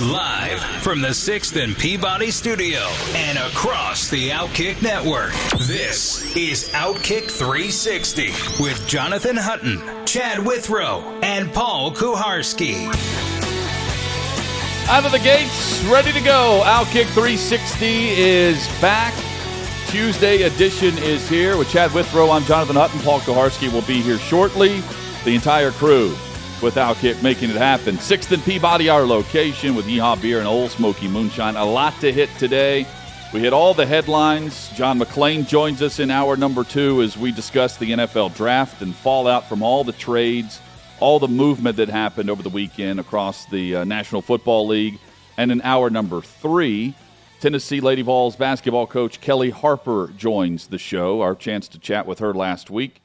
Live from the 6th and Peabody studio and across the Outkick network, this is Outkick 360 with Jonathan Hutson, Chad Withrow, and Paul Kuharsky. Out of the gates, ready to go. Outkick 360 is back. Tuesday edition is here with Chad Withrow. I'm Jonathan Hutson. Paul Kuharsky will be here shortly. The entire crew with Outkick making it happen. Sixth and Peabody, our location with Yeehaw Beer and Ole Smoky Moonshine. A lot to hit today. We hit all the headlines. John McClain joins us in hour number two as we discuss the NFL draft and fallout from all the trades, all the movement that happened over the weekend across the uh, National Football League. And in hour number three, Tennessee Lady Vols basketball coach Kellie Harper joins the show. Our chance to chat with her last week.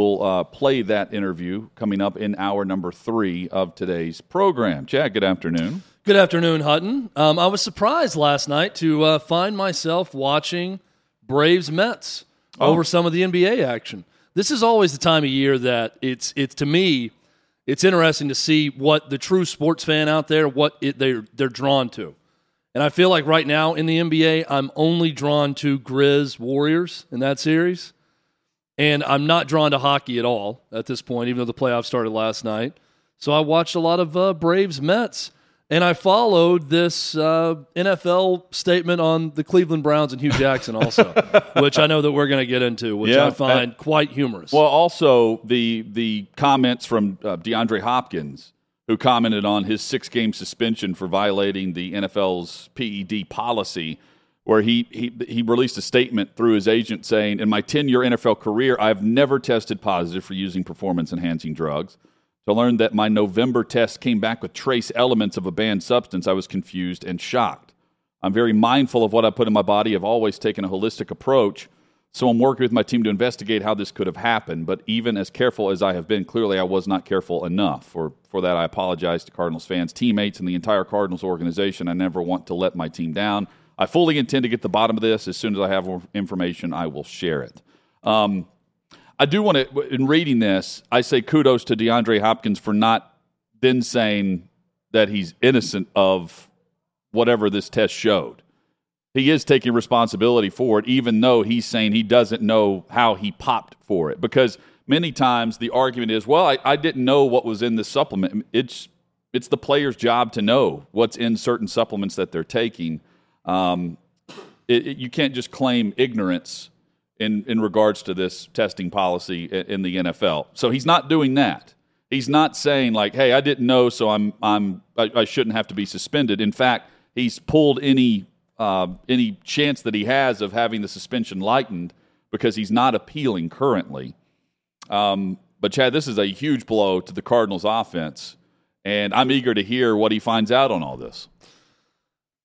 We'll uh, play that interview coming up in hour number three of today's program. Chad, good afternoon. Good afternoon, Hutson. Um, I was surprised last night to uh, find myself watching Braves Mets Oh. over some of the NBA action. This is always the time of year that it's it's to me, it's interesting to see what the true sports fan out there what it, they're they're drawn to. And I feel like right now in the NBA, I'm only drawn to Grizz Warriors in that series. And I'm not drawn to hockey at all at this point, even though the playoffs started last night. So I watched a lot of uh, Braves Mets, and I followed this uh, NFL statement on the Cleveland Browns and Hue Jackson also, which I know that we're going to get into, which Yeah, I find quite humorous. Well, also the the comments from uh, DeAndre Hopkins, who commented on his six game suspension for violating the NFL's PED policy, where he, he he released a statement through his agent saying, "In my ten year NFL career, I've never tested positive for using performance enhancing drugs." To learn that my November test came back with trace elements of a banned substance, I was confused and shocked. I'm very mindful of what I put in my body. I've always taken a holistic approach. So I'm working with my team to investigate how this could have happened. But even as careful as I have been, clearly I was not careful enough. For, for that, I apologize to Cardinals fans, teammates, and the entire Cardinals organization. I never want to let my team down. I fully intend to get the bottom of this. As soon as I have more information, I will share it. Um, I do want to, in reading this, I say kudos to DeAndre Hopkins for not then saying that he's innocent of whatever this test showed. He is taking responsibility for it, even though he's saying he doesn't know how he popped for it. Because many times the argument is, well, I, I didn't know what was in this supplement. It's it's the player's job to know what's in certain supplements that they're taking. Um, it, it- you can't just claim ignorance in, in regards to this testing policy in, in the NFL. So he's not doing that. He's not saying like, "Hey, I didn't know, so I'm I'm I, I shouldn't have to be suspended." In fact, he's pulled any uh, any chance that he has of having the suspension lightened because he's not appealing currently. Um, but Chad, this is a huge blow to the Cardinals' offense, and I'm eager to hear what he finds out on all this.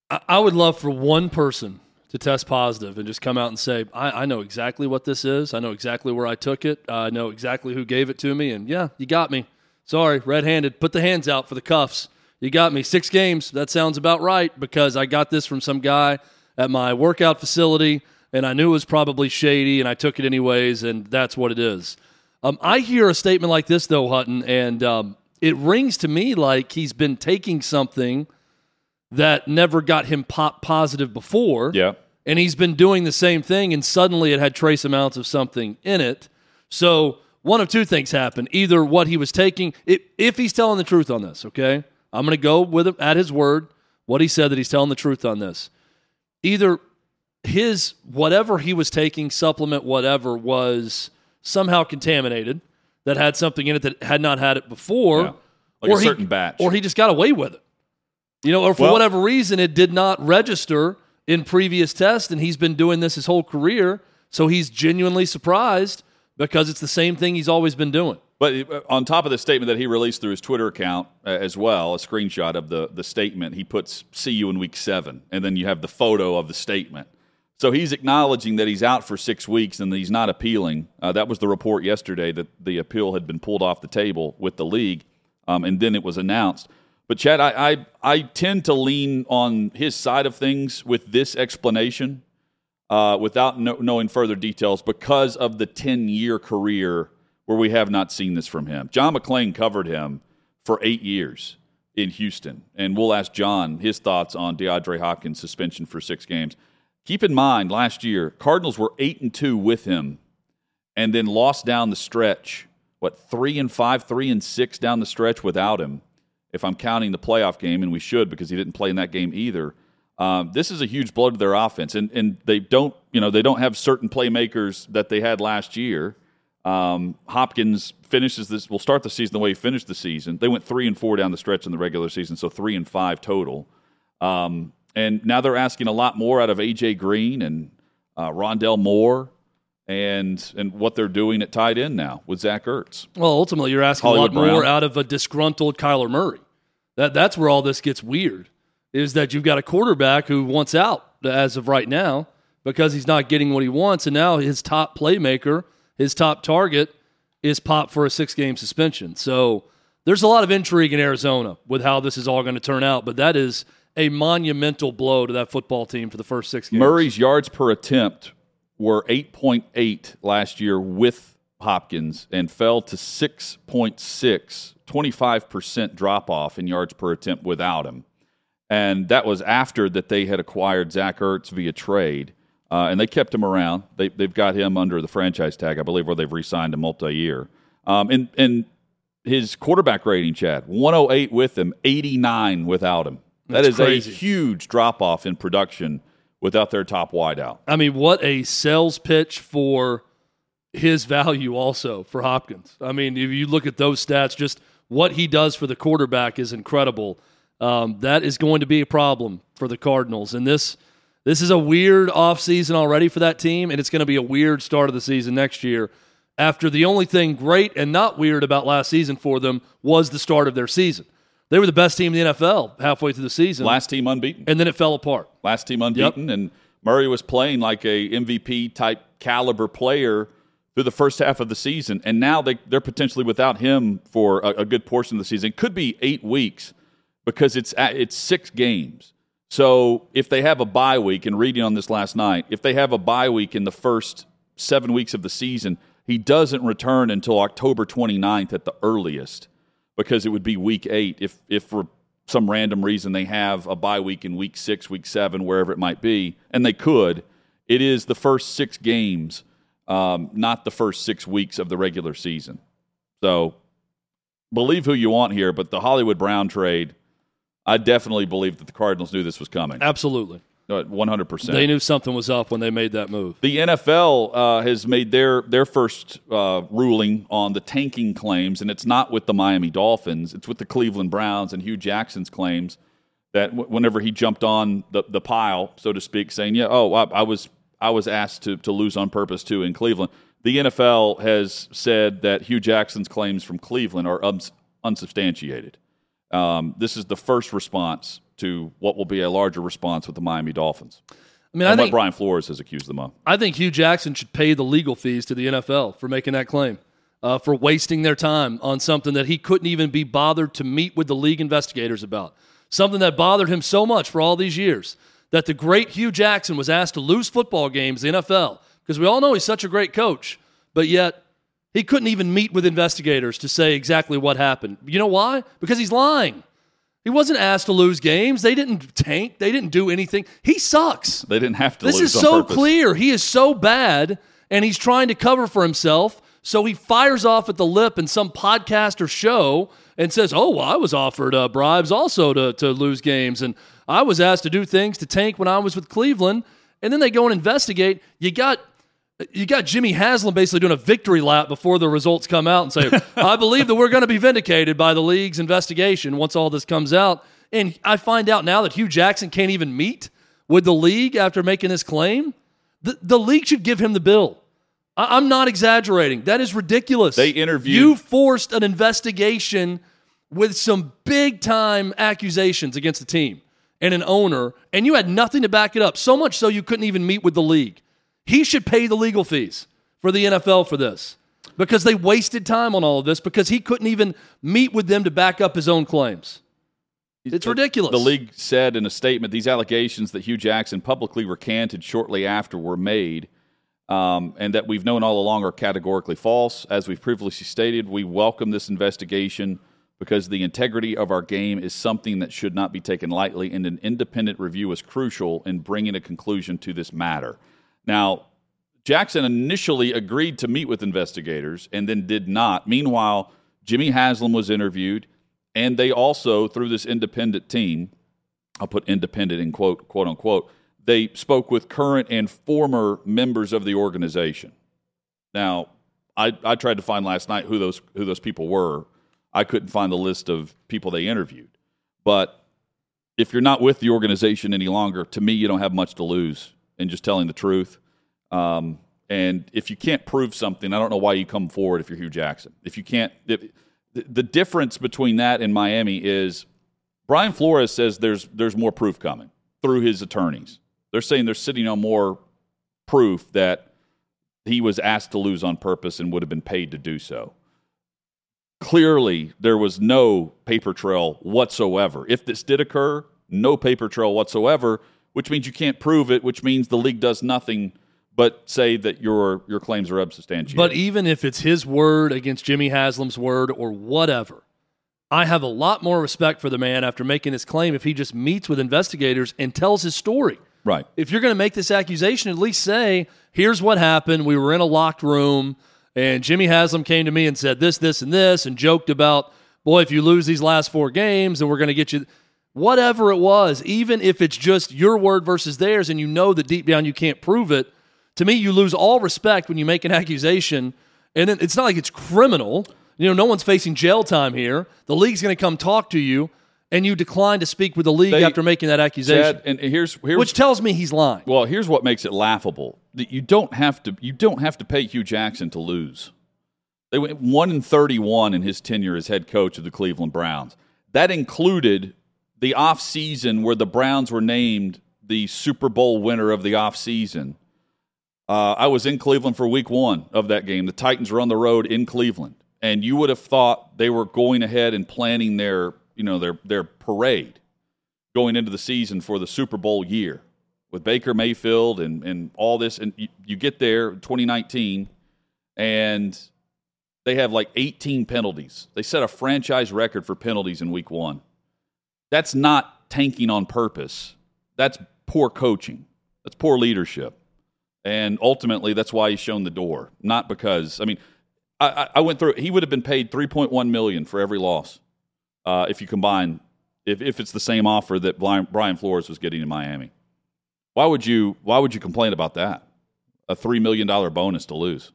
I, would love for one person to test positive and just come out and say, I, I know exactly what this is. I know exactly where I took it. I know exactly who gave it to me. And yeah, you got me. Sorry, red handed. Put the hands out for the cuffs. You got me. Six games. That sounds about right because I got this from some guy at my workout facility and I knew it was probably shady and I took it anyways. And that's what it is. Um, I hear a statement like this, though, Hutson, and um, it rings to me like he's been taking something that never got him pop positive before. Yeah. And he's been doing the same thing, and suddenly it had trace amounts of something in it. So one of two things happened. Either what he was taking, if, if he's telling the truth on this, okay? I'm going to go with him at his word, what he said that he's telling the truth on this. Either his whatever he was taking, supplement, whatever, was somehow contaminated that had something in it that had not had it before. Yeah. Like a certain batch. Or he just got away with it. You know, or for Well- whatever reason, it did not register in previous tests, and he's been doing this his whole career. So he's genuinely surprised because it's the same thing he's always been doing. But uh, on top of the statement that he released through his Twitter account uh, as well, a screenshot of the, the statement, he puts, see you in week seven. And then you have the photo of the statement. So he's acknowledging that he's out for six weeks and that he's not appealing. Uh, that was the report yesterday that the appeal had been pulled off the table with the league. Um, and then it was announced. But Chad, I, I, I tend to lean on his side of things with this explanation, uh, without no, knowing further details, because of the ten year career where we have not seen this from him. John McClain covered him for eight years in Houston, and we'll ask John his thoughts on DeAndre Hopkins' suspension for six games. Keep in mind, last year Cardinals were eight and two with him, and then lost down the stretch. What three and five, three and six down the stretch without him if I'm counting the playoff game, and we should because he didn't play in that game either. Um, this is a huge blow to their offense, and and they don't you know they don't have certain playmakers that they had last year. Um, Hopkins finishes this. Will start the season the way he finished the season. They went three and four down the stretch in the regular season, so three and five total. Um, and now they're asking a lot more out of AJ Green and uh, Rondale Moore and and what they're doing at tight end now with Zach Ertz. Well, ultimately, you're asking Hollywood a lot more out of a disgruntled Kyler Murray. That that's where all this gets weird. Is that you've got a quarterback who wants out as of right now because he's not getting what he wants, and now his top playmaker, his top target, is popped for a six game suspension. So there's a lot of intrigue in Arizona with how this is all going to turn out, but that is a monumental blow to that football team for the first six games. Murray's yards per attempt were 8.8 last year with Hopkins and fell to 6.6, 25% drop off in yards per attempt without him. And that was after that they had acquired Zach Ertz via trade. Uh, and they kept him around. They, have got him under the franchise tag, I believe, where they've re signed a multi year. Um, and, and his quarterback rating, Chad, 108 with him, 89 without him. That That's is crazy. a huge drop off in production without their top wideout. I mean, what a sales pitch for his value also for Hopkins. I mean, if you look at those stats, just what he does for the quarterback is incredible. Um, that is going to be a problem for the Cardinals. And this this is a weird offseason already for that team, and it's going to be a weird start of the season next year. After the only thing great and not weird about last season for them was the start of their season. They were the best team in the NFL halfway through the season. Last team unbeaten. And then it fell apart. Last team unbeaten. Yep. And Murray was playing like a MVP type caliber player through the first half of the season. And now they, they're potentially without him for a, a good portion of the season. Could be eight weeks because it's, it's six games. So if they have a bye week, and reading on this last night, if they have a bye week in the first seven weeks of the season, he doesn't return until October 29th at the earliest because it would be week eight if, if for some random reason they have a bye week in week six, week seven, wherever it might be, and they could. It is the first six games, um, not the first six weeks of the regular season. So believe who you want here, but the Hollywood Brown trade, I definitely believe that the Cardinals knew this was coming. Absolutely. One hundred percent. They knew something was up when they made that move. The NFL uh, has made their their first uh, ruling on the tanking claims, and it's not with the Miami Dolphins; it's with the Cleveland Browns and Hue Jackson's claims that w- whenever he jumped on the, the pile, so to speak, saying, "Yeah, oh, I, I was I was asked to to lose on purpose too in Cleveland." The NFL has said that Hue Jackson's claims from Cleveland are uns- unsubstantiated. Um, this is the first response to what will be a larger response with the Miami Dolphins. I mean, and I think what Brian Flores has accused them of. I think Hue Jackson should pay the legal fees to the NFL for making that claim, uh, for wasting their time on something that he couldn't even be bothered to meet with the league investigators about. Something that bothered him so much for all these years that the great Hue Jackson was asked to lose football games in the NFL because we all know he's such a great coach, but yet he couldn't even meet with investigators to say exactly what happened. You know why? Because he's lying. He wasn't asked to lose games. They didn't tank. They didn't do anything. He sucks. They didn't have to. This is so clear. He is so bad, and he's trying to cover for himself. So he fires off at the lip in some podcast or show and says, "Oh, well, I was offered uh, bribes also to to lose games, and I was asked to do things to tank when I was with Cleveland." And then they go and investigate. You got you got Jimmy Haslam basically doing a victory lap before the results come out and say, I believe that we're going to be vindicated by the league's investigation once all this comes out. And I find out now that Hue Jackson can't even meet with the league after making this claim. The, the league should give him the bill. I- I'm not exaggerating. That is ridiculous. They interviewed- You forced an investigation with some big time accusations against the team and an owner, and you had nothing to back it up. So much so you couldn't even meet with the league. He should pay the legal fees for the NFL for this because they wasted time on all of this because he couldn't even meet with them to back up his own claims. It's ridiculous. The league said in a statement these allegations that Hue Jackson publicly recanted shortly after were made, um, and that we've known all along are categorically false. As we've previously stated, we welcome this investigation because the integrity of our game is something that should not be taken lightly, and an independent review is crucial in bringing a conclusion to this matter. Now, Jackson initially agreed to meet with investigators and then did not. Meanwhile, Jimmy Haslam was interviewed, and they also, through this independent team, I'll put independent in quote, quote unquote, they spoke with current and former members of the organization. Now, I, I tried to find last night who those who those people were. I couldn't find the list of people they interviewed. But if you're not with the organization any longer, to me, you don't have much to lose in just telling the truth. Um, and if you can't prove something, I don't know why you come forward if you're Hue Jackson. If you can't, if, the, difference between that and Miami is Brian Flores says there's there's more proof coming through his attorneys. They're saying they're sitting on more proof that he was asked to lose on purpose and would have been paid to do so. Clearly, there was no paper trail whatsoever. If this did occur, no paper trail whatsoever, which means you can't prove it, which means the league does nothing but say that your your claims are unsubstantiated. But even if it's his word against Jimmy Haslam's word or whatever, I have a lot more respect for the man after making his claim if he just meets with investigators and tells his story. right. If you're going to make this accusation, at least say, here's what happened. We were in a locked room, and Jimmy Haslam came to me and said this, this, and this, and joked about, boy, if you lose these last four games, then we're going to get you. Whatever it was, even if it's just your word versus theirs, and you know that deep down you can't prove it, to me, you lose all respect when you make an accusation, and then it's not like it's criminal. You know, no one's facing jail time here. The league's going to come talk to you, and you decline to speak with the league They- after making that accusation, Chad, and here's here's which tells me he's lying. Well, here's what makes it laughable: that you don't have to you don't have to pay Hue Jackson to lose. They went one in thirty-one in his tenure as head coach of the Cleveland Browns. That included the off season where the Browns were named the Super Bowl winner of the off season. Uh, I was in Cleveland for Week One of that game. The Titans were on the road in Cleveland, and you would have thought they were going ahead and planning their you know their their parade going into the season for the Super Bowl year with Baker Mayfield and, and all this. And you, you get there, 2019, and they have like 18 penalties. They set a franchise record for penalties in week one. That's not tanking on purpose. That's poor coaching. That's poor leadership. And ultimately, that's why he's shown the door. Not because, I mean, I, I- went through. He would have been paid 3.1 million for every loss uh, if you combine if, if it's the same offer that Brian, Brian Flores was getting in Miami. Why would you why would you complain about that? A three million dollar bonus to lose.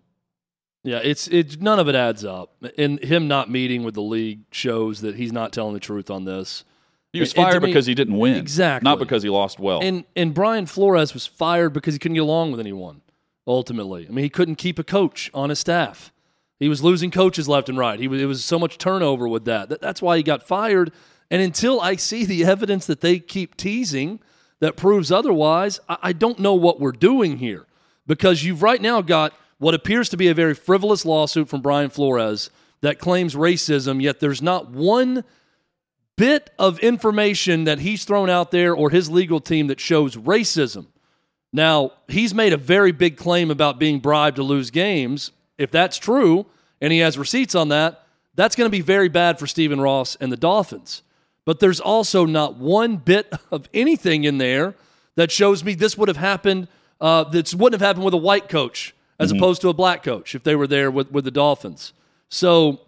Yeah, it's it's none of it adds up. And him not meeting with the league shows that he's not telling the truth on this. He was And- and fired me- because he didn't win. Exactly. Not because he lost well. And and Brian Flores was fired because he couldn't get along with anyone. Ultimately, I mean, he couldn't keep a coach on his staff. He was losing coaches left and right. He was, it was so much turnover with that. that. That's why he got fired. And until I see the evidence that they keep teasing that proves otherwise, I, I don't know what we're doing here. Because you've right now got what appears to be a very frivolous lawsuit from Brian Flores that claims racism, yet there's not one bit of information that he's thrown out there or his legal team that shows racism. Now, he's made a very big claim about being bribed to lose games. If that's true, and he has receipts on that, that's going to be very bad for Stephen Ross and the Dolphins. But there's also not one bit of anything in there that shows me this would have happened. Uh, this wouldn't have happened with a white coach as opposed to a black coach if they were there with, with the Dolphins. So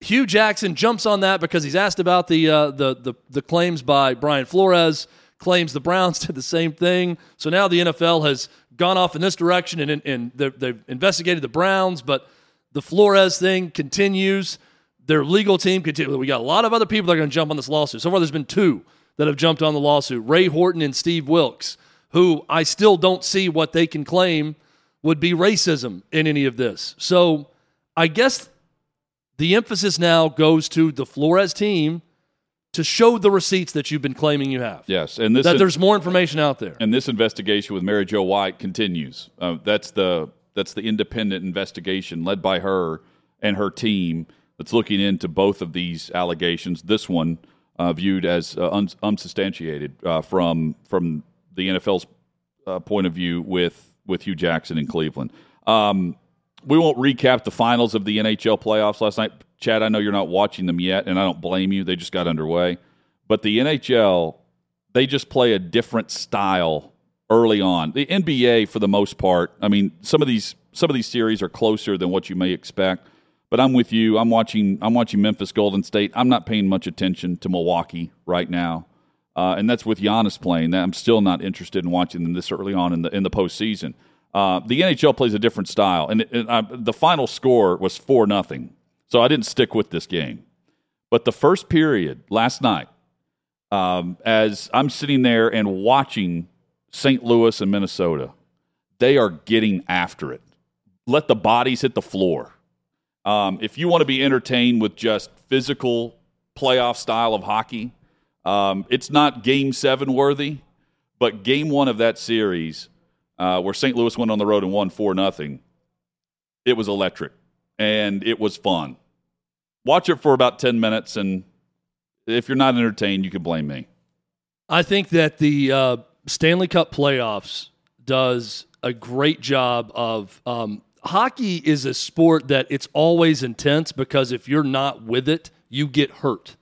Hue Jackson jumps on that because he's asked about the, uh, the, the, the claims by Brian Flores, claims the Browns did the same thing. So now the NFL has gone off in this direction and, and they've, investigated the Browns, but the Flores thing continues. Their legal team continues. We got a lot of other people that are going to jump on this lawsuit. So far, there's been two that have jumped on the lawsuit Ray Horton and Steve Wilks, who I still don't see what they can claim would be racism in any of this. So I guess the emphasis now goes to the Flores team to show the receipts that you've been claiming you have. Yes, and this that there's more information out there. and this investigation with Mary Jo White continues. Uh, that's the that's the independent investigation led by her and her team that's looking into both of these allegations. This one uh, viewed as uh, uns- unsubstantiated uh, from from the NFL's uh, point of view with with Hue Jackson in Cleveland. Um, we won't recap the finals of the NHL playoffs last night. Chad, I know you're not watching them yet, and I don't blame you. They just got underway. But the NHL, they just play a different style early on. The NBA, for the most part, I mean, some of these some of these series are closer than what you may expect. But I'm with you. I'm watching. I'm watching Memphis Golden State. I'm not paying much attention to Milwaukee right now, uh, and that's with Giannis playing. I'm still not interested in watching them this early on in the in the postseason. Uh, the NHL plays a different style, and, it, and uh, the final score was four nothing. So I didn't stick with this game. But the first period last night, um, as I'm sitting there and watching St. Louis and Minnesota, they are getting after it. Let the bodies hit the floor. Um, if you want to be entertained with just physical playoff style of hockey, um, it's not game seven worthy, but game one of that series, uh, where St. Louis went on the road and won 4 nothing, it was electric and it was fun. Watch it for about 10 minutes, and if you're not entertained, you can blame me. I think that the uh, Stanley Cup playoffs does a great job of. Um, hockey is a sport that it's always intense because if you're not with it, you get hurt.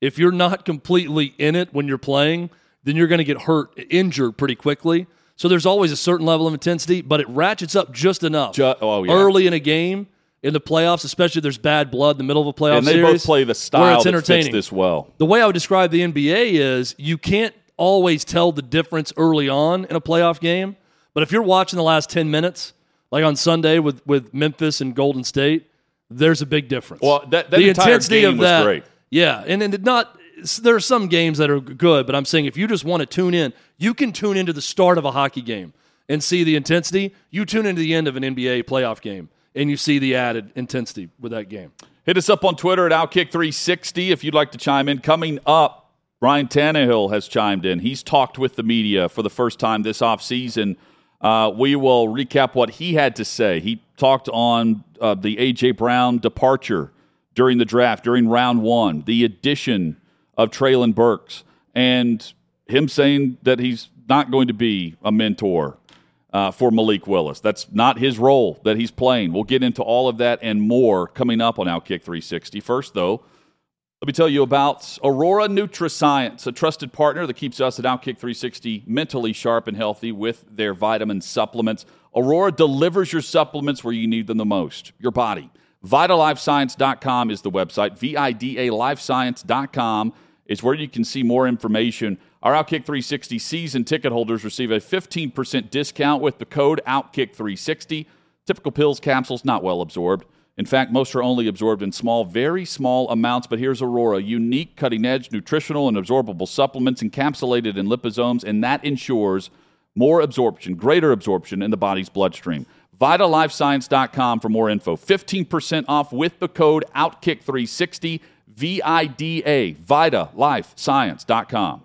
If you're not completely in it when you're playing, then you're going to get hurt, injured pretty quickly. So there's always a certain level of intensity, but it ratchets up just enough Ju- oh, yeah. early in a game in the playoffs, especially if there's bad blood in the middle of a playoff and they series. both play the style it's entertaining this well. the way I would describe the NBA is you can't always tell the difference early on in a playoff game. But if you're watching the last 10 minutes, like on Sunday with, with Memphis and Golden State, there's a big difference. Well, that- that the intensity of that, great. Yeah, and, and not there are some games that are good, but I'm saying if you just want to tune in, you can tune into the start of a hockey game and see the intensity. You tune into the end of an NBA playoff game and you see the added intensity with that game. Hit us up on Twitter at Outkick360 if you'd like to chime in. Coming up, Ryan Tannehill has chimed in. He's talked with the media for the first time this offseason. Uh, we will recap what he had to say. He talked on uh, the A.J. Brown departure during the draft, during round one, the addition of Treylon Burks, and him saying that he's not going to be a mentor uh, for Malik Willis. That's not his role that he's playing. We'll get into all of that and more coming up on Outkick 360. First, though, let me tell you about Aurora Nutrascience, a trusted partner that keeps us at Outkick 360 mentally sharp and healthy with their vitamin supplements. Aurora delivers your supplements where you need them the most your body. VidaLifeScience.com is the website. V I D A LifeScience.com is where you can see more information. Our Outkick 360 season ticket holders receive a 15% discount with the code OutKick360. Typical pills, capsules, not well absorbed. In fact, most are only absorbed in small, very small amounts. But here's Aurora unique, cutting edge, nutritional, and absorbable supplements encapsulated in liposomes, and that ensures more absorption, greater absorption in the body's bloodstream. VidaLifeScience.com for more info. 15% off with the code OutKick360, V I D A, VidaLifeScience.com.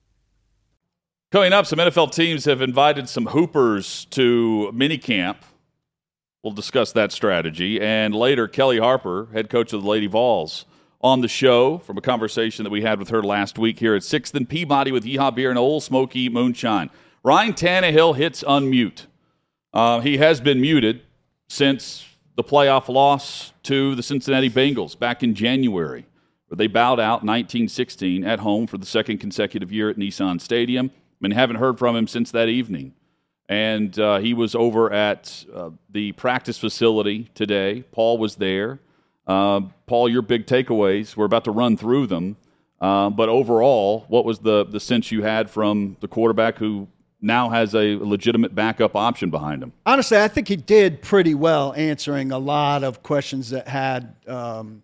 Coming up, some NFL teams have invited some hoopers to minicamp. We'll discuss that strategy. And later, Kellie Harper, head coach of the Lady Vols, on the show from a conversation that we had with her last week here at 6th and Peabody with Yeehaw Beer and Ole Smoky Moonshine. Ryan Tannehill hits unmute. Uh, he has been muted since the playoff loss to the Cincinnati Bengals back in January, where they bowed out 1916 at home for the second consecutive year at Nissan Stadium. Mean, haven't heard from him since that evening. And uh, he was over at uh, the practice facility today. Paul was there. Uh, Paul, your big takeaways. We're about to run through them. Uh, but overall, what was the, the sense you had from the quarterback who now has a legitimate backup option behind him? Honestly, I think he did pretty well answering a lot of questions that had um,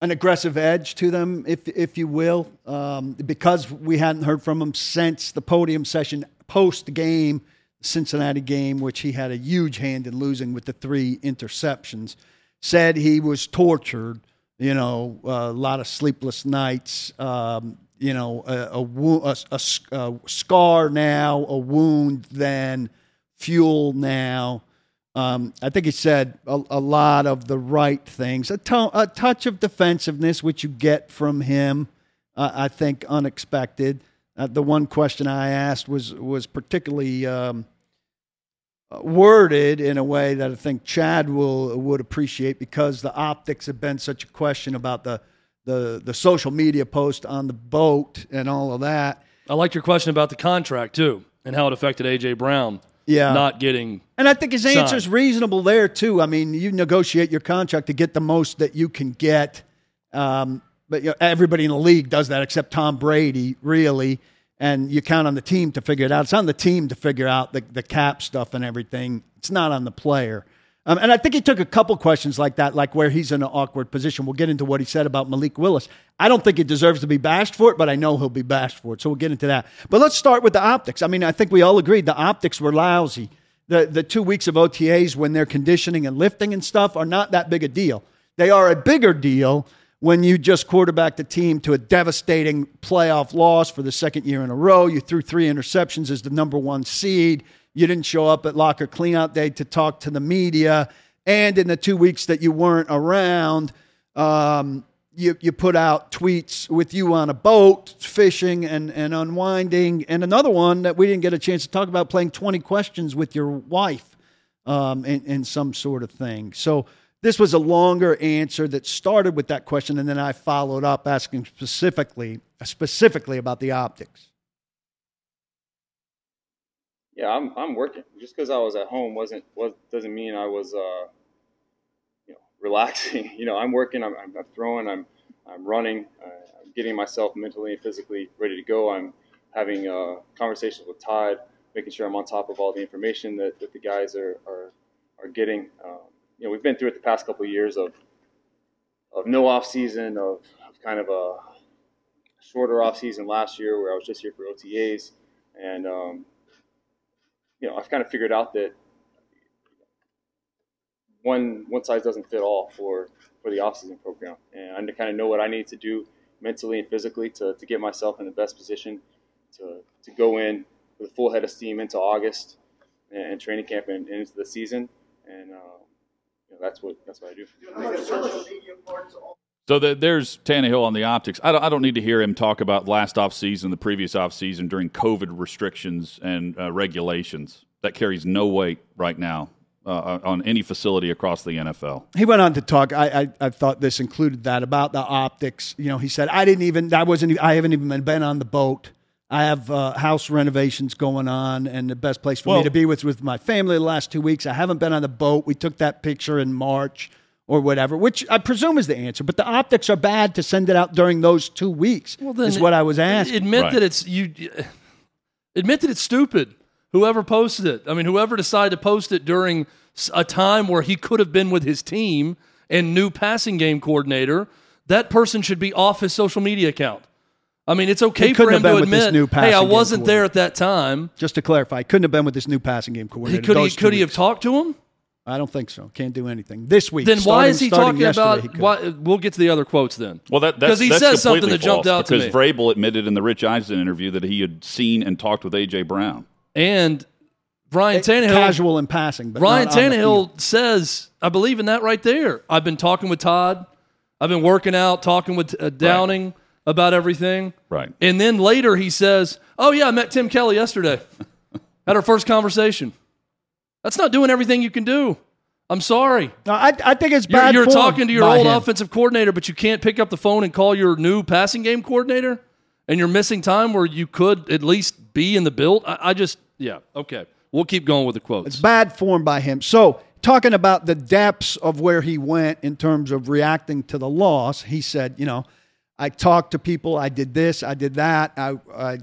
an aggressive edge to them, if if you will, um, because we hadn't heard from him since the podium session post game, Cincinnati game, which he had a huge hand in losing with the three interceptions. Said he was tortured, you know, a lot of sleepless nights, um, you know, a, a, a, a, scar now, a wound then, fuel now. Um, I think he said a, a, lot of the right things. A, to- a, touch of defensiveness, which you get from him, uh, I think unexpected. Uh, the one question I asked was was particularly um, worded in a way that I think Chad will would appreciate because the optics have been such a question about the the the social media post on the boat and all of that. I liked your question about the contract too and how it affected AJ Brown yeah. not getting. And I think his answer is reasonable there too. I mean, you negotiate your contract to get the most that you can get. Um, but you know, everybody in the league does that except Tom Brady, really. And you count on the team to figure it out. It's on the team to figure out the, the cap stuff and everything. It's not on the player. Um, and I think he took a couple questions like that, like where he's in an awkward position. We'll get into what he said about Malik Willis. I don't think he deserves to be bashed for it, but I know he'll be bashed for it. So we'll get into that. But let's start with the optics. I mean, I think we all agreed the optics were lousy. The, the two weeks of OTAs when they're conditioning and lifting and stuff are not that big a deal. They are a bigger deal when you just quarterback the team to a devastating playoff loss for the second year in a row. You threw three interceptions as the number one seed. You didn't show up at locker cleanout day to talk to the media. And in the two weeks that you weren't around, um, you, you put out tweets with you on a boat fishing and, and unwinding. And another one that we didn't get a chance to talk about playing 20 questions with your wife um, and, some sort of thing. So this was a longer answer that started with that question. And then I followed up asking specifically, specifically about the optics. Yeah, I'm I'm working. Just because I was at home wasn't was doesn't mean I was uh, you know relaxing. you know, I'm working. I'm, I'm throwing. I'm I'm running. Uh, I'm getting myself mentally and physically ready to go. I'm having uh, conversations with Todd, making sure I'm on top of all the information that, that the guys are are, are getting. Um, you know, we've been through it the past couple of years of of no off season, of, of kind of a shorter off season last year where I was just here for OTAs, and um, you know, I've kind of figured out that one one size doesn't fit all for for the offseason program, and I kind of know what I need to do mentally and physically to, to get myself in the best position to, to go in with a full head of steam into August and, and training camp and, and, into the season, and uh, you know, that's what that's what I do. So the, there's Tannehill on the optics. I don't, I don't need to hear him talk about last offseason, the previous offseason during COVID restrictions and uh, regulations. That carries no weight right now uh, on any facility across the NFL. He went on to talk. I, I, I thought this included that about the optics. You know, he said I didn't even I wasn't I haven't even been on the boat. I have uh, house renovations going on, and the best place for Well- me to be with with my family the last two weeks. I haven't been on the boat. We took that picture in March or whatever, which I presume is the answer. But the optics are bad to send it out during those two weeks. is what I was asking. Admit Right. that it's you. Admit that it's stupid. Whoever posted it. I mean, whoever decided to post it during a time where he could have been with his team and new passing game coordinator, that person should be off his social media account. I mean, it's okay for him to been with this admit, new "Hey, I wasn't there at that time." Just to clarify, couldn't have been with this new passing game He coordinator. could he those could he have talked to him? I don't think so. Can't do anything this week. Then why Starting- is he talking about? he. Why, we'll get to the other quotes then. Well, that 'Cause that's, he that's says something completely that jumped false out to because me. Vrabel admitted in the Rich Eisen interview that he had seen and talked with AJ Brown. And Ryan Tannehill, casual in passing, but Ryan not on the field. Tannehill says, I believe in that right there. I've been talking with Todd. I've been working out, talking with uh, Downing about everything. Right. And then later he says, Oh, yeah, I met Tim Kelly yesterday. Had our first conversation. That's not doing everything you can do. I'm sorry. No, I, I think it's You're, bad. you're talking to your old him. offensive coordinator, but you can't pick up the phone and call your new passing game coordinator, and you're missing time where you could at least be in the build. I, I just, yeah, okay. We'll keep going with the quotes. It's bad form by him. So, talking about the depths of where he went in terms of reacting to the loss, he said, you know, I talked to people, I did this, I did that, I, I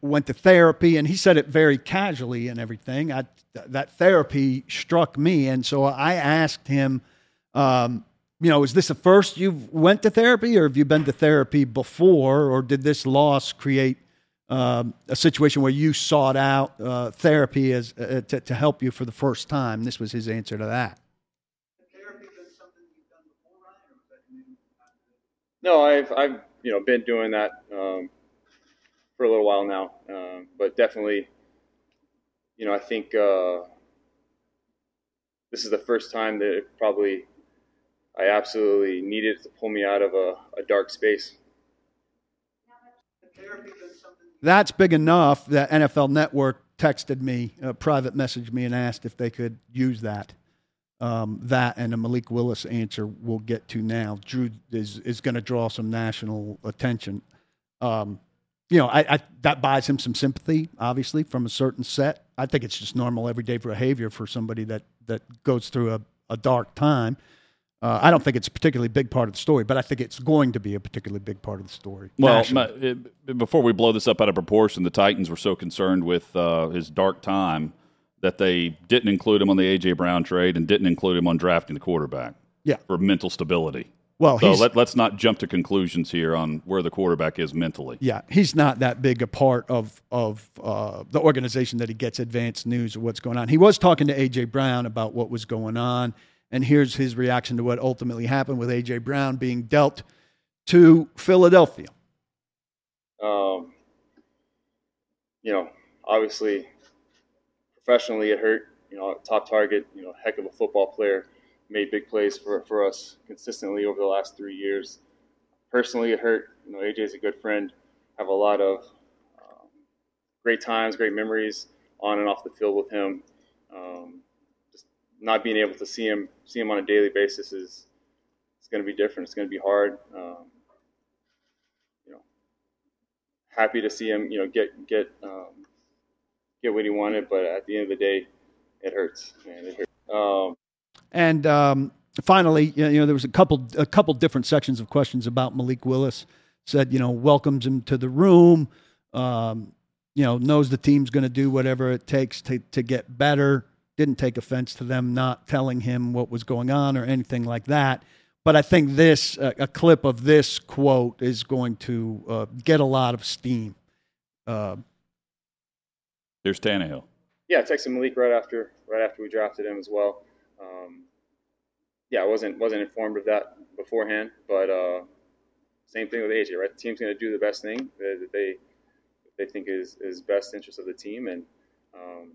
went to therapy, and he said it very casually and everything. I, that therapy struck me, and so I asked him, um, you know, is this the first you've went to therapy, or have you been to therapy before, or did this loss create um, a situation where you sought out uh, therapy as uh, to, to help you for the first time? This was his answer to that. No, I've I've you know been doing that um, for a little while now, um, but definitely, you know, I think uh, this is the first time that it probably I absolutely needed to pull me out of a, a dark space. That's big enough that NFL Network texted me, uh, private messaged me, and asked if they could use that. Um, that and the Malik Willis answer we'll get to now. Drew is is going to draw some national attention. Um, you know, I, I that buys him some sympathy, obviously, from a certain set. I think it's just normal, everyday behavior for somebody that that goes through a, a dark time. Uh, I don't think it's a particularly big part of the story, but I think it's going to be a particularly big part of the story. Well, my, it, before we blow this up out of proportion, the Titans were so concerned with uh, his dark time that they didn't include him on the AJ Brown trade and didn't include him on drafting the quarterback yeah. for mental stability. Well, So let, let's not jump to conclusions here on where the quarterback is mentally. yeah, he's not that big a part of of uh, the organization that he gets advanced news of what's going on. He was talking to AJ Brown about what was going on, and here's his reaction to what ultimately happened with AJ Brown being dealt to Philadelphia. Um, you know, obviously, professionally, it hurt. You know, top target. You know, heck of a football player, made big plays for for us consistently over the last three years. Personally, it hurt. You know, AJ's a good friend. Have a lot of um, great times, great memories on and off the field with him. Um, just not being able to see him see him on a daily basis is it's going to be different. It's going to be hard. Um, you know, happy to see him, you know, get get um, get what he wanted, but at the end of the day, it hurts, man. It hurts. And um, finally, you know, there was a couple a couple different sections of questions about Malik Willis. Said, you know, welcomes him to the room. Um, you know, knows the team's going to do whatever it takes to to get better. Didn't take offense to them not telling him what was going on or anything like that. But I think this a, a clip of this quote is going to uh, get a lot of steam. Uh, Here's Tannehill. yeah, I texted Malik right after right after we drafted him as well. Um, yeah, I wasn't wasn't informed of that beforehand, but uh, same thing with AJ, right? The team's going to do the best thing that they they think is is best interest of the team, and um,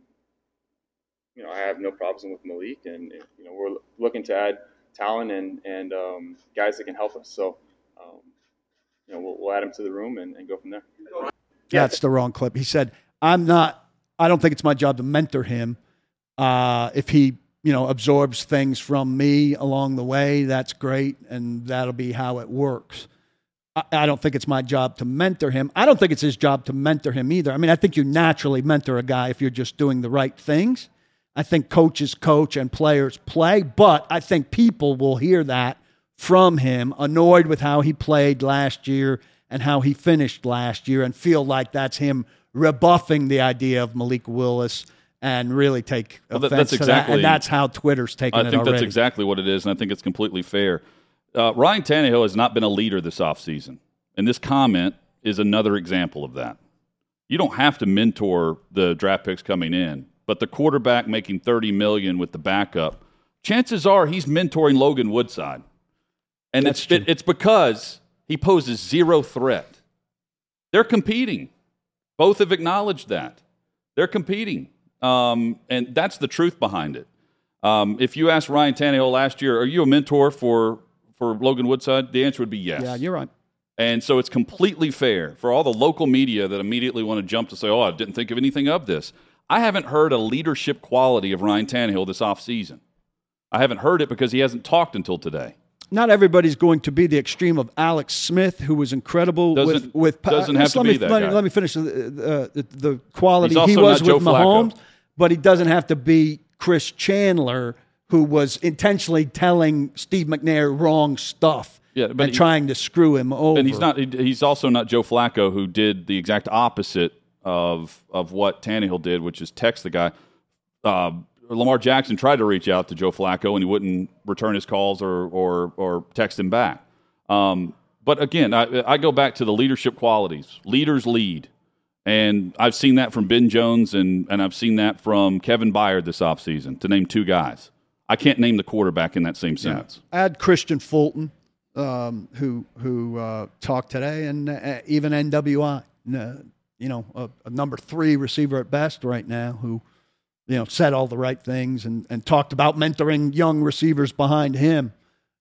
you know I have no problems with Malik, and you know we're looking to add talent and and um, guys that can help us. So um, you know we'll, we'll add him to the room and, and go from there. Yeah, it's the wrong clip. He said, "I'm not. I don't think it's my job to mentor him. Uh, if he, you know, absorbs things from me along the way, that's great, and that'll be how it works." I, I don't think it's my job to mentor him. I don't think it's his job to mentor him either. I mean, I think you naturally mentor a guy if you're just doing the right things. I think coaches coach and players play, but I think people will hear that from him, annoyed with how he played last year and how he finished last year, and feel like that's him rebuffing the idea of Malik Willis and really take Well, that- that's to that. exactly- And that's how Twitter's taking I think already. that's exactly what it is, and I think it's completely fair. Uh, Ryan Tannehill has not been a leader this offseason, and this comment is another example of that. You don't have to mentor the draft picks coming in, but the quarterback making thirty million with the backup, chances are he's mentoring Logan Woodside, and That's it's it, it's because he poses zero threat. They're competing. Both have acknowledged that. They're competing. Um, and that's the truth behind it. Um, if you asked Ryan Tannehill last year, are you a mentor for, for Logan Woodside? The answer would be yes. yeah, you're right. And so it's completely fair for all the local media that immediately want to jump to say, oh, I didn't think of anything of this. I haven't heard a leadership quality of Ryan Tannehill this offseason. I haven't heard it because he hasn't talked until today. not everybody's going to be the extreme of Alex Smith, who was incredible Doesn't- with with doesn't have to let be me, that let, guy. let me finish the, uh, the, the quality he was with Joe Flacco. But he doesn't have to be Chris Chandler, who was intentionally telling Steve McNair wrong stuff Yeah, but and he- trying to screw him over. And he's not. he- He's also not Joe Flacco, who did the exact opposite of of what Tannehill did, which is text the guy. Uh, Lamar Jackson tried to reach out to Joe Flacco, and he wouldn't return his calls or or or text him back. Um, but again, I, I go back to the leadership qualities. Leaders lead, and I've seen that from Ben Jones, and and I've seen that from Kevin Byard this offseason, to name two guys. I can't name the quarterback in that same sentence. add Kristian Fulton, um, who who uh, talked today, and uh, even NWI, uh, you know, a, a number three receiver at best right now, who you know said all the right things and and talked about mentoring young receivers behind him.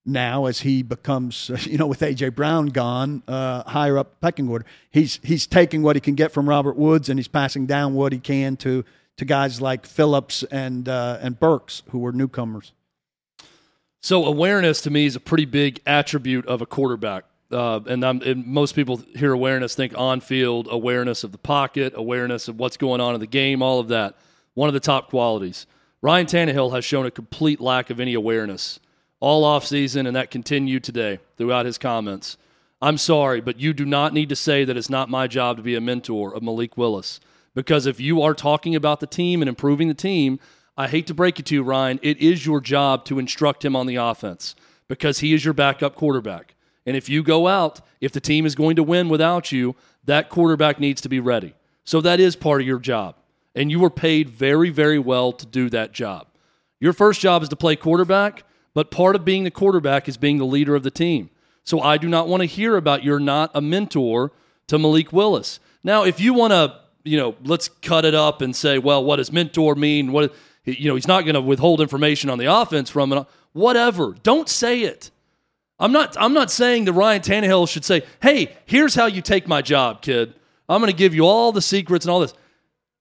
Now, as he becomes, you know, with AJ Brown gone, uh, higher up pecking order, he's he's taking what he can get from Robert Woods, and he's passing down what he can to to guys like Philips and uh, and Burks, who were newcomers. So awareness to me is a pretty big attribute of a quarterback. Uh, and, and most people hear awareness think on-field awareness of the pocket, awareness of what's going on in the game, all of that. One of the top qualities. Ryan Tannehill has shown a complete lack of any awareness all offseason, and that continued today throughout his comments. I'm sorry, but you do not need to say that it's not my job to be a mentor of Malik Willis. Because if you are talking about the team and improving the team, I hate to break it to you, Ryan, it is your job to instruct him on the offense because he is your backup quarterback. And if you go out, if the team is going to win without you, that quarterback needs to be ready. So that is part of your job. And you were paid very, very well to do that job. Your first job is to play quarterback, but part of being the quarterback is being the leader of the team. So I do not want to hear about you're not a mentor to Malik Willis. Now, if you want to, you know, let's cut it up and say, well, what does mentor mean? What you know, he's not going to withhold information on the offense from it. Whatever. Don't say it. I'm not I'm not saying that Ryan Tannehill should say, "Hey, here's how you take my job, kid. I'm going to give you all the secrets and all this."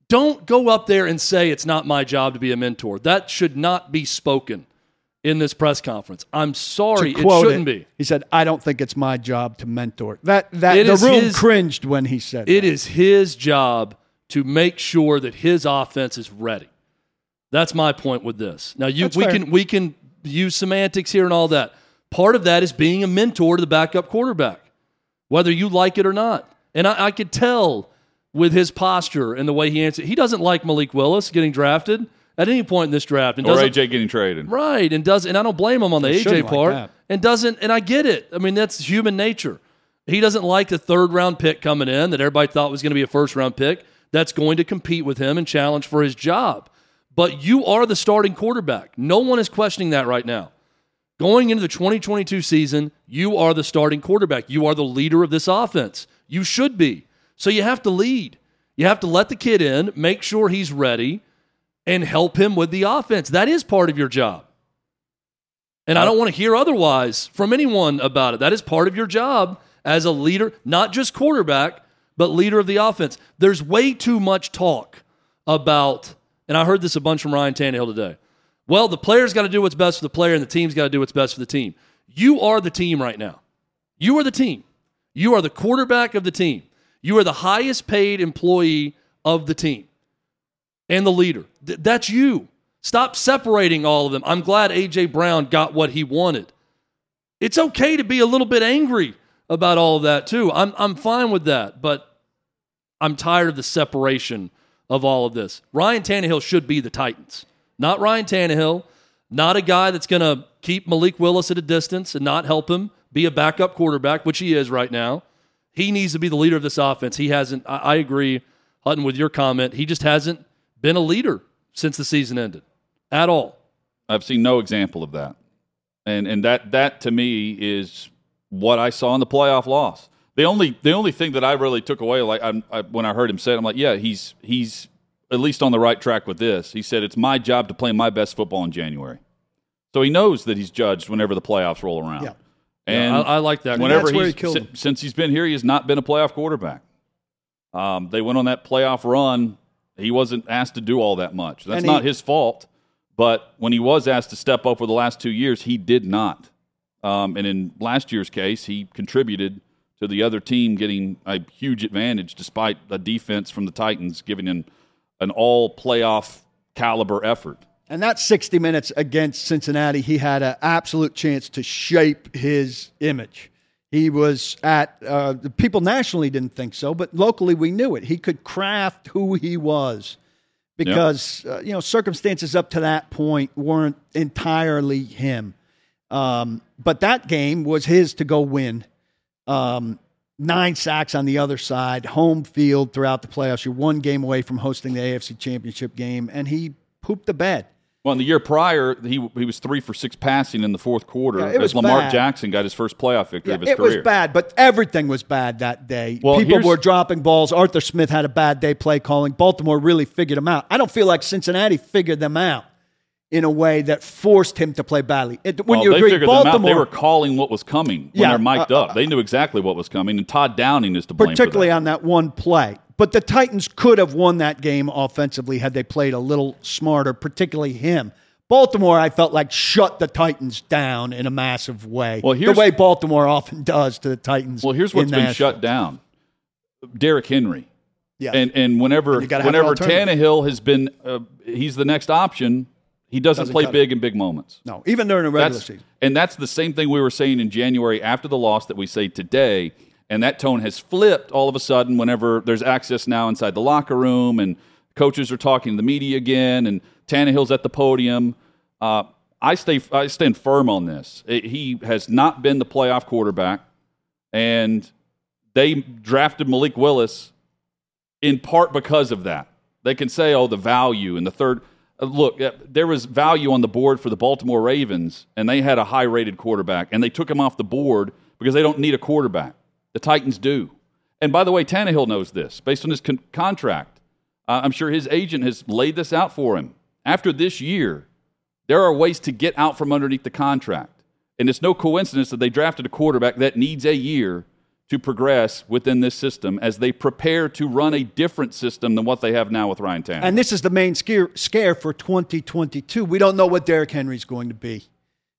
Don't go up there and say it's not my job to be a mentor. That should not be spoken in this press conference. I'm sorry, it shouldn't be. He said, "I don't think it's my job to mentor." That that It the room his- cringed when he said It that. is his job to make sure that his offense is ready. That's my point with this. Now you That's we fair. can we can use semantics here and all that. Part of that is being a mentor to the backup quarterback, whether you like it or not. And I, I could tell with his posture and the way he answered. He doesn't like Malik Willis getting drafted at any point in this draft. And Or AJ getting traded. Right, and does and I don't blame him on the He AJ shouldn't like part. that. and doesn't and I get it. I mean, that's human nature. He doesn't like the third round pick coming in that everybody thought was going to be a first round pick that's going to compete with him and challenge for his job. But you are the starting quarterback. No one is questioning that right now. Going into the 2022 season, you are the starting quarterback. You are the leader of this offense. You should be. So you have to lead. You have to let the kid in, make sure he's ready, and help him with the offense. That is part of your job. And I don't want to hear otherwise from anyone about it. That is part of your job as a leader, not just quarterback, but leader of the offense. There's way too much talk about, and I heard this a bunch from Ryan Tannehill today. Well, the player's got to do what's best for the player, and the team's got to do what's best for the team. You are the team right now. You are the team. You are the quarterback of the team. You are the highest paid employee of the team and the leader. Th- that's you. Stop separating all of them. I'm glad A.J. Brown got what he wanted. It's okay to be a little bit angry about all of that, too. I'm, I'm fine with that, but I'm tired of the separation of all of this. Ryan Tannehill should be the Titans, not Ryan Tannehill, not a guy that's going to keep Malik Willis at a distance and not help him be a backup quarterback, which he is right now. He needs to be the leader of this offense. He hasn't, I, I agree, Hutson, with your comment. He just hasn't been a leader since the season ended at all. I've seen no example of that. And and that that to me is what I saw in the playoff loss. The only the only thing that I really took away, like I, I, when I heard him say it, I'm like, yeah, he's he's at least on the right track with this. He said it's my job to play my best football in January, so he knows that he's judged whenever the playoffs roll around. Yeah. And I, I like that. whenever that's where he's he killed si- him. since he's been here, he has not been a playoff quarterback. Um, they went on that playoff run. He wasn't asked to do all that much. That's And not his fault. But when he was asked to step up for the last two years, he did not. Um, and in last year's case, he contributed to the other team getting a huge advantage, despite a defense from the Titans giving an an all playoff caliber effort. And that 60 minutes against Cincinnati, he had an absolute chance to shape his image. He was at, uh, the people nationally didn't think so, but locally we knew it. He could craft who he was because, uh, you know, circumstances up to that point weren't entirely him. Um, but that game was his to go win. Um, nine sacks on the other side, home field throughout the playoffs. You're one game away from hosting the AFC Championship game, and he pooped the bed. Well, in the year prior, he he was three for six passing in the fourth quarter Yeah, as Lamar bad. Jackson got his first playoff victory Yeah, of his it career. It was bad, but everything was bad that day. Well, People were dropping balls. Arthur Smith had a bad day play calling. Baltimore really figured him out. I don't feel like Cincinnati figured them out in a way that forced him to play badly. It, when Well, you they agree, figured Baltimore, them out. They were calling what was coming when Yeah, they're mic'd uh, up. They knew exactly what was coming, and Todd Downing is to blame. particularly that. on that one play. But the Titans could have won that game offensively had they played a little smarter, particularly him. Baltimore, I felt like shut the Titans down in a massive way. Well, the way Baltimore often does to the Titans. Well, here's what's been shut down: Derrick Henry. Yeah. And and whenever And whenever. Tannehill has been, uh, he's the next option. He doesn't, Doesn't play big in big moments. no, even during the regular That's, season. and that's the same thing we were saying in January after the loss that we say today. And that tone has flipped all of a sudden whenever there's access now inside the locker room and coaches are talking to the media again and Tannehill's at the podium. Uh, I stay I stand firm on this. It- he has not been the playoff quarterback, and they drafted Malik Willis in part because of that. They can say, "Oh, the value and the third. Uh, Look, uh, there was value on the board for the Baltimore Ravens, and they had a high-rated quarterback, and they took him off the board because they don't need a quarterback. The Titans do. And by the way, Tannehill knows this based on his con- contract. Uh, I'm sure his agent has laid this out for him. After this year, there are ways to get out from underneath the contract. And it's no coincidence that they drafted a quarterback that needs a year to progress within this system as they prepare to run a different system than what they have now with Ryan Tannehill. And this is the main scare, scare for 2022. We don't know what Derrick Henry's going to be.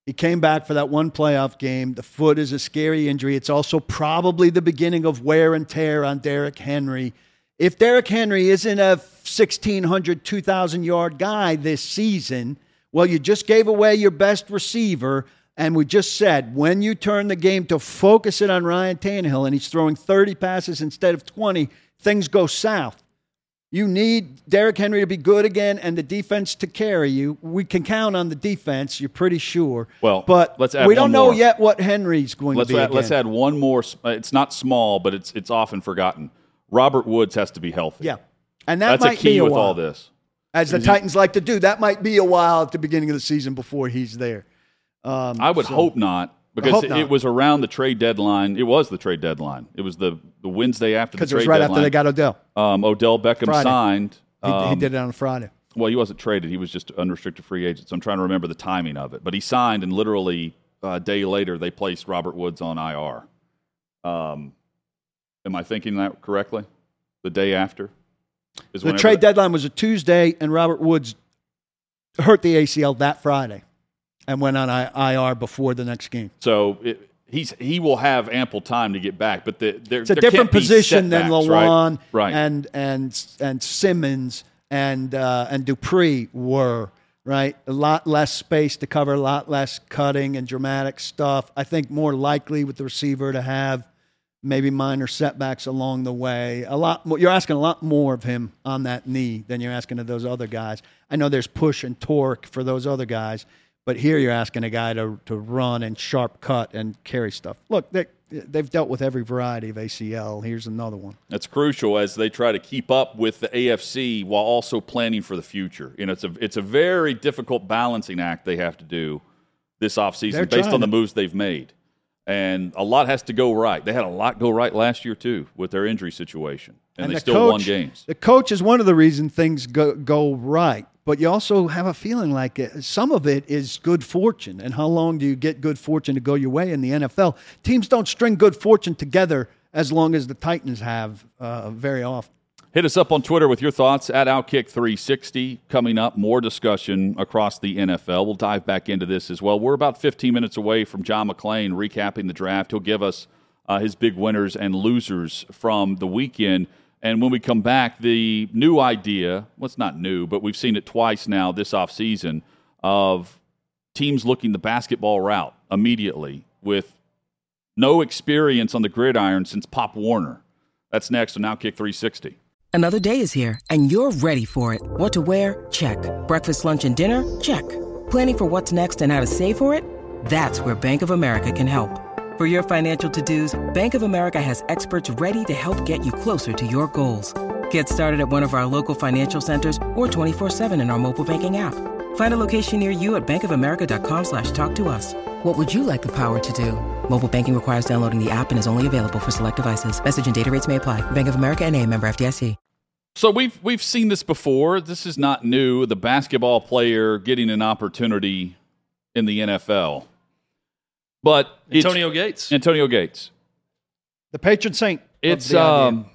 He came back for that one playoff game. The foot is a scary injury. It's also probably the beginning of wear and tear on Derrick Henry. If Derrick Henry isn't a 1,600, 2,000 yard guy this season, well, you just gave away your best receiver. And we just said when you turn the game to focus it on Ryan Tannehill and he's throwing 30 passes instead of 20, things go south. You need Derrick Henry to be good again and the defense to carry you. We can count on the defense, you're pretty sure. Well, but let's add we don't know more. yet what Henry's going let's to be. add, let's add one more. uh, It's not small, but it's it's often forgotten. Robert Woods has to be healthy. Yeah. And that that's a might key be a with while. all this. As the Titans like to do, that might be a while at the beginning of the season before he's there. Um, I would so- hope not because it, was around the trade deadline. It was the trade deadline. It was the, the Wednesday after the trade. deadline. because it was right deadline. after they got Odell. um, Odell Beckham Friday. signed. He, he Um, did it on Friday. Well, he wasn't traded. He was just unrestricted free agent. So I'm trying to remember the timing of it. But he signed, and literally uh, a day later, they placed Robert Woods on IR. Um, am I thinking that correctly? The day after? Is The trade that- deadline was a Tuesday, and Robert Woods hurt the ACL that Friday and went on IR before the next game. So it, he's he will have ample time to get back. But the, there, It's a there different position than Lewan right? right. and and and Simmons and uh, and Dupree were. Right, a lot less space to cover, a lot less cutting and dramatic stuff. I think more likely with the receiver to have maybe minor setbacks along the way. A lot more, you're asking a lot more of him on that knee than you're asking of those other guys. I know there's push and torque for those other guys, but here you're asking a guy to, to run and sharp cut and carry stuff. Look, they, they've dealt with every variety of ACL. Here's another one. That's crucial as they try to keep up with the AFC while also planning for the future. You know, it's a it's a very difficult balancing act they have to do this offseason based on the moves they've made. And a lot has to go right. They had a lot go right last year too with their injury situation, and, they the still coach, won games. The coach is one of the reasons things go, go right, but you also have a feeling like it, some of it is good fortune. And how long do you get good fortune to go your way in the NFL? Teams don't string good fortune together as long as the Titans have uh, very often. Hit us up on Twitter with your thoughts at Outkick360. Coming up, more discussion across the NFL. We'll dive back into this as well. We're about 15 minutes away from John McClain recapping the draft. He'll give us uh, his big winners and losers from the weekend. And when we come back, the new idea well, it's not new, but we've seen it twice now this offseason of teams looking the basketball route immediately with no experience on the gridiron since Pop Warner. That's next on Outkick 360. Another day is here, and you're ready for it. What to wear? Check. Breakfast, lunch, and dinner? Check. Planning for what's next and how to save for it? That's where Bank of America can help. For your financial to-dos, Bank of America has experts ready to help get you closer to your goals. Get started at one of our local financial centers or 24-7 in our mobile banking app. Find a location near you at bankofamerica.com slash talk to us. What would you like the power to do? Mobile banking requires downloading the app and is only available for select devices. Message and data rates may apply. Bank of America and a member FDIC. So we've we've seen this before. This is not new. The basketball player getting an opportunity in the NFL, but Antonio Gates. Antonio Gates. The patron saint. of It's the idea. um,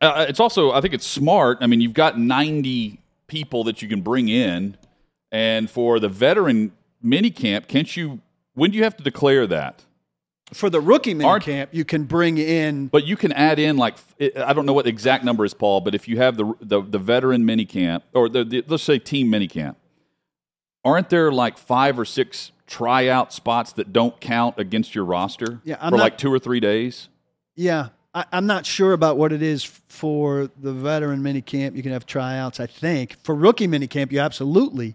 uh, it's also I think it's smart. I mean, you've got ninety people that you can bring in, and for the veteran mini camp, can't you? When do you have to declare that? for the rookie mini aren't- camp, you can bring in But you can add in like I don't know what the exact number is, Paul. But if you have the the, the veteran mini camp or the, the let's say team mini camp, aren't there like five or six tryout spots that don't count against your roster Yeah, I'm for not- like two or three days? Yeah, I, I'm not sure about what it is for the veteran mini camp. You can have tryouts, I think. For rookie mini camp, you absolutely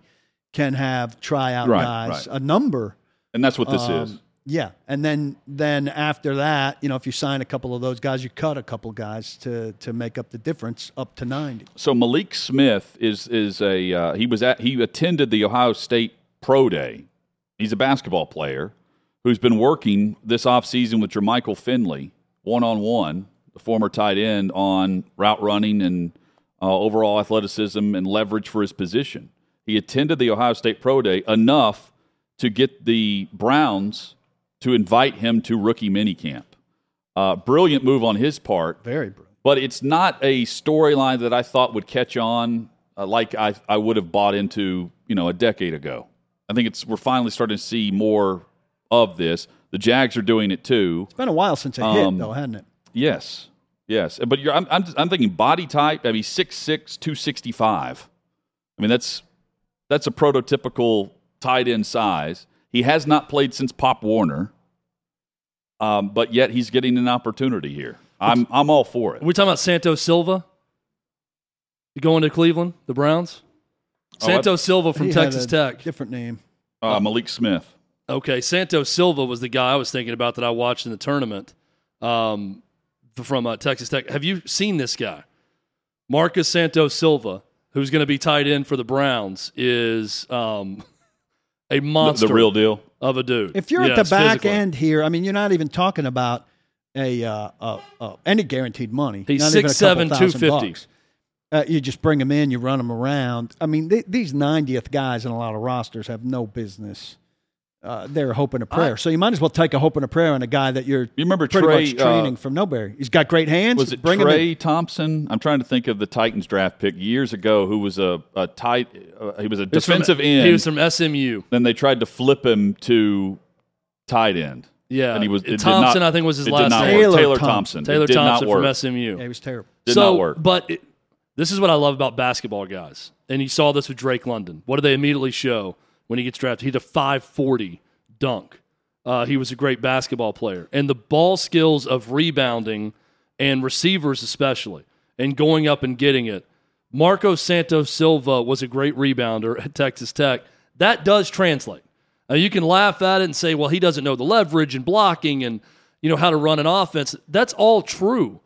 can have tryout Right, guys, right. a number. And that's what this Um, is. Yeah, and then then after that, you know, if you sign a couple of those guys, you cut a couple guys to to make up the difference up to ninety. So Malik Smith is is a uh, he was at he attended the Ohio State Pro Day. He's a basketball player who's been working this offseason with Jermichael Finley one on one, the former tight end, on route running and uh, overall athleticism and leverage for his position. He attended the Ohio State Pro Day enough to get the Browns to invite him to rookie minicamp. Uh, brilliant move on his part Very brilliant. but it's not a storyline that I thought would catch on uh, like I, I would have bought into you know a decade ago. I think it's we're finally starting to see more of this. The Jags are doing it too. It's been a while since it Um, hit, though, hasn't it? Yes, yes. But you're, I'm, I'm I'm thinking body type. I mean, 6'6", 265. I mean that's that's a prototypical tight end size. He has not played since Pop Warner, um, but yet he's getting an opportunity here. I'm I'm all for it. Are we talking about Santos Silva? You going to Cleveland, the Browns? Oh, Santos Silva from He had Texas a Tech. Different name. Uh, Malik Smith. Okay, Santos Silva was the guy I was thinking about that I watched in the tournament um, from uh, Texas Tech. Have you seen this guy? Marcus Santos Silva, who's going to be tight end for the Browns, is um, a monster the real deal. of a dude. If you're at the back physically. end here, I mean, you're not even talking about a uh, uh, uh, any guaranteed money. He's Not 6'7", 250. bucks. Uh, you just bring them in, you run them around. I mean, th- these 90th guys in a lot of rosters have no business. Uh, they're hoping a prayer. so you might as well take a hope and a prayer on a guy that you're You remember pretty Trey? much training uh, from nowhere. He's got great hands. was it Bring him in. Trey Thompson? I'm trying to think of the Titans draft pick years ago, who was a, a tight. Uh, he was a He was from- defensive end. He was from SMU. then they tried to flip him to tight end. Yeah, and he was it did Thompson. not- I think was his last name. Taylor Taylor Thompson. Thompson. Taylor Thompson from SMU. Yeah, he was terrible. Did so, not work. But it, this is what I love about basketball guys, and you saw this with Drake London. What do they immediately show when he gets drafted? He's a 540 dunk. Uh, he was a great basketball player, and the ball skills of rebounding and receivers especially, and going up and getting it. Marco Santos Silva was a great rebounder at Texas Tech. That does translate. Now you can laugh at it and say, "Well, he doesn't know the leverage and blocking and you know how to run an offense." That's all true.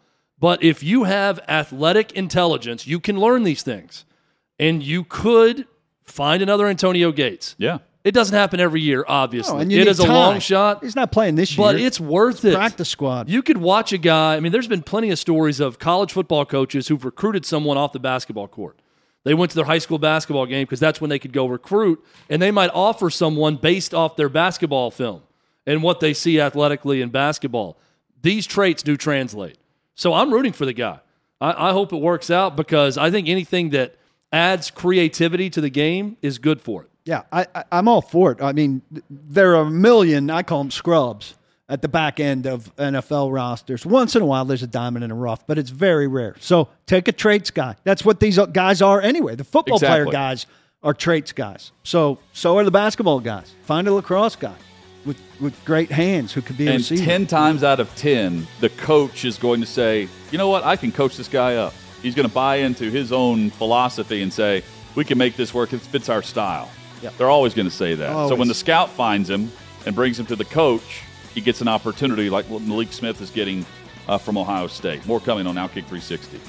But if you have athletic intelligence, you can learn these things. And you could find another Antonio Gates. yeah. It doesn't happen every year, obviously. No, it need a long shot. He's not playing this year. But it's worth it. practice squad. You could watch a guy. I mean, there's been plenty of stories of college football coaches who've recruited someone off the basketball court. They went to their high school basketball game because that's when they could go recruit, and they might offer someone based off their basketball film and what they see athletically in basketball. These traits do translate. So I'm rooting for the guy. I, I hope it works out because I think anything that adds creativity to the game is good for it. Yeah, I, I, I'm all for it. I mean, there are a million, I call them scrubs, at the back end of NFL rosters. Once in a while, there's a diamond in the rough, but it's very rare. So take a traits guy. That's what these guys are anyway. The football player guys are traits guys. So so are the basketball guys. Find a lacrosse guy with, with great hands who could be a And receiver. 10 times out of 10, the coach is going to say, you know what, I can coach this guy up. He's going to buy into his own philosophy and say, we can make this work. It fits our style. Yep. They're always going to say that. So when the scout finds him and brings him to the coach, he gets an opportunity like what Malik Smith is getting uh, from Ohio State. More coming on Outkick 360.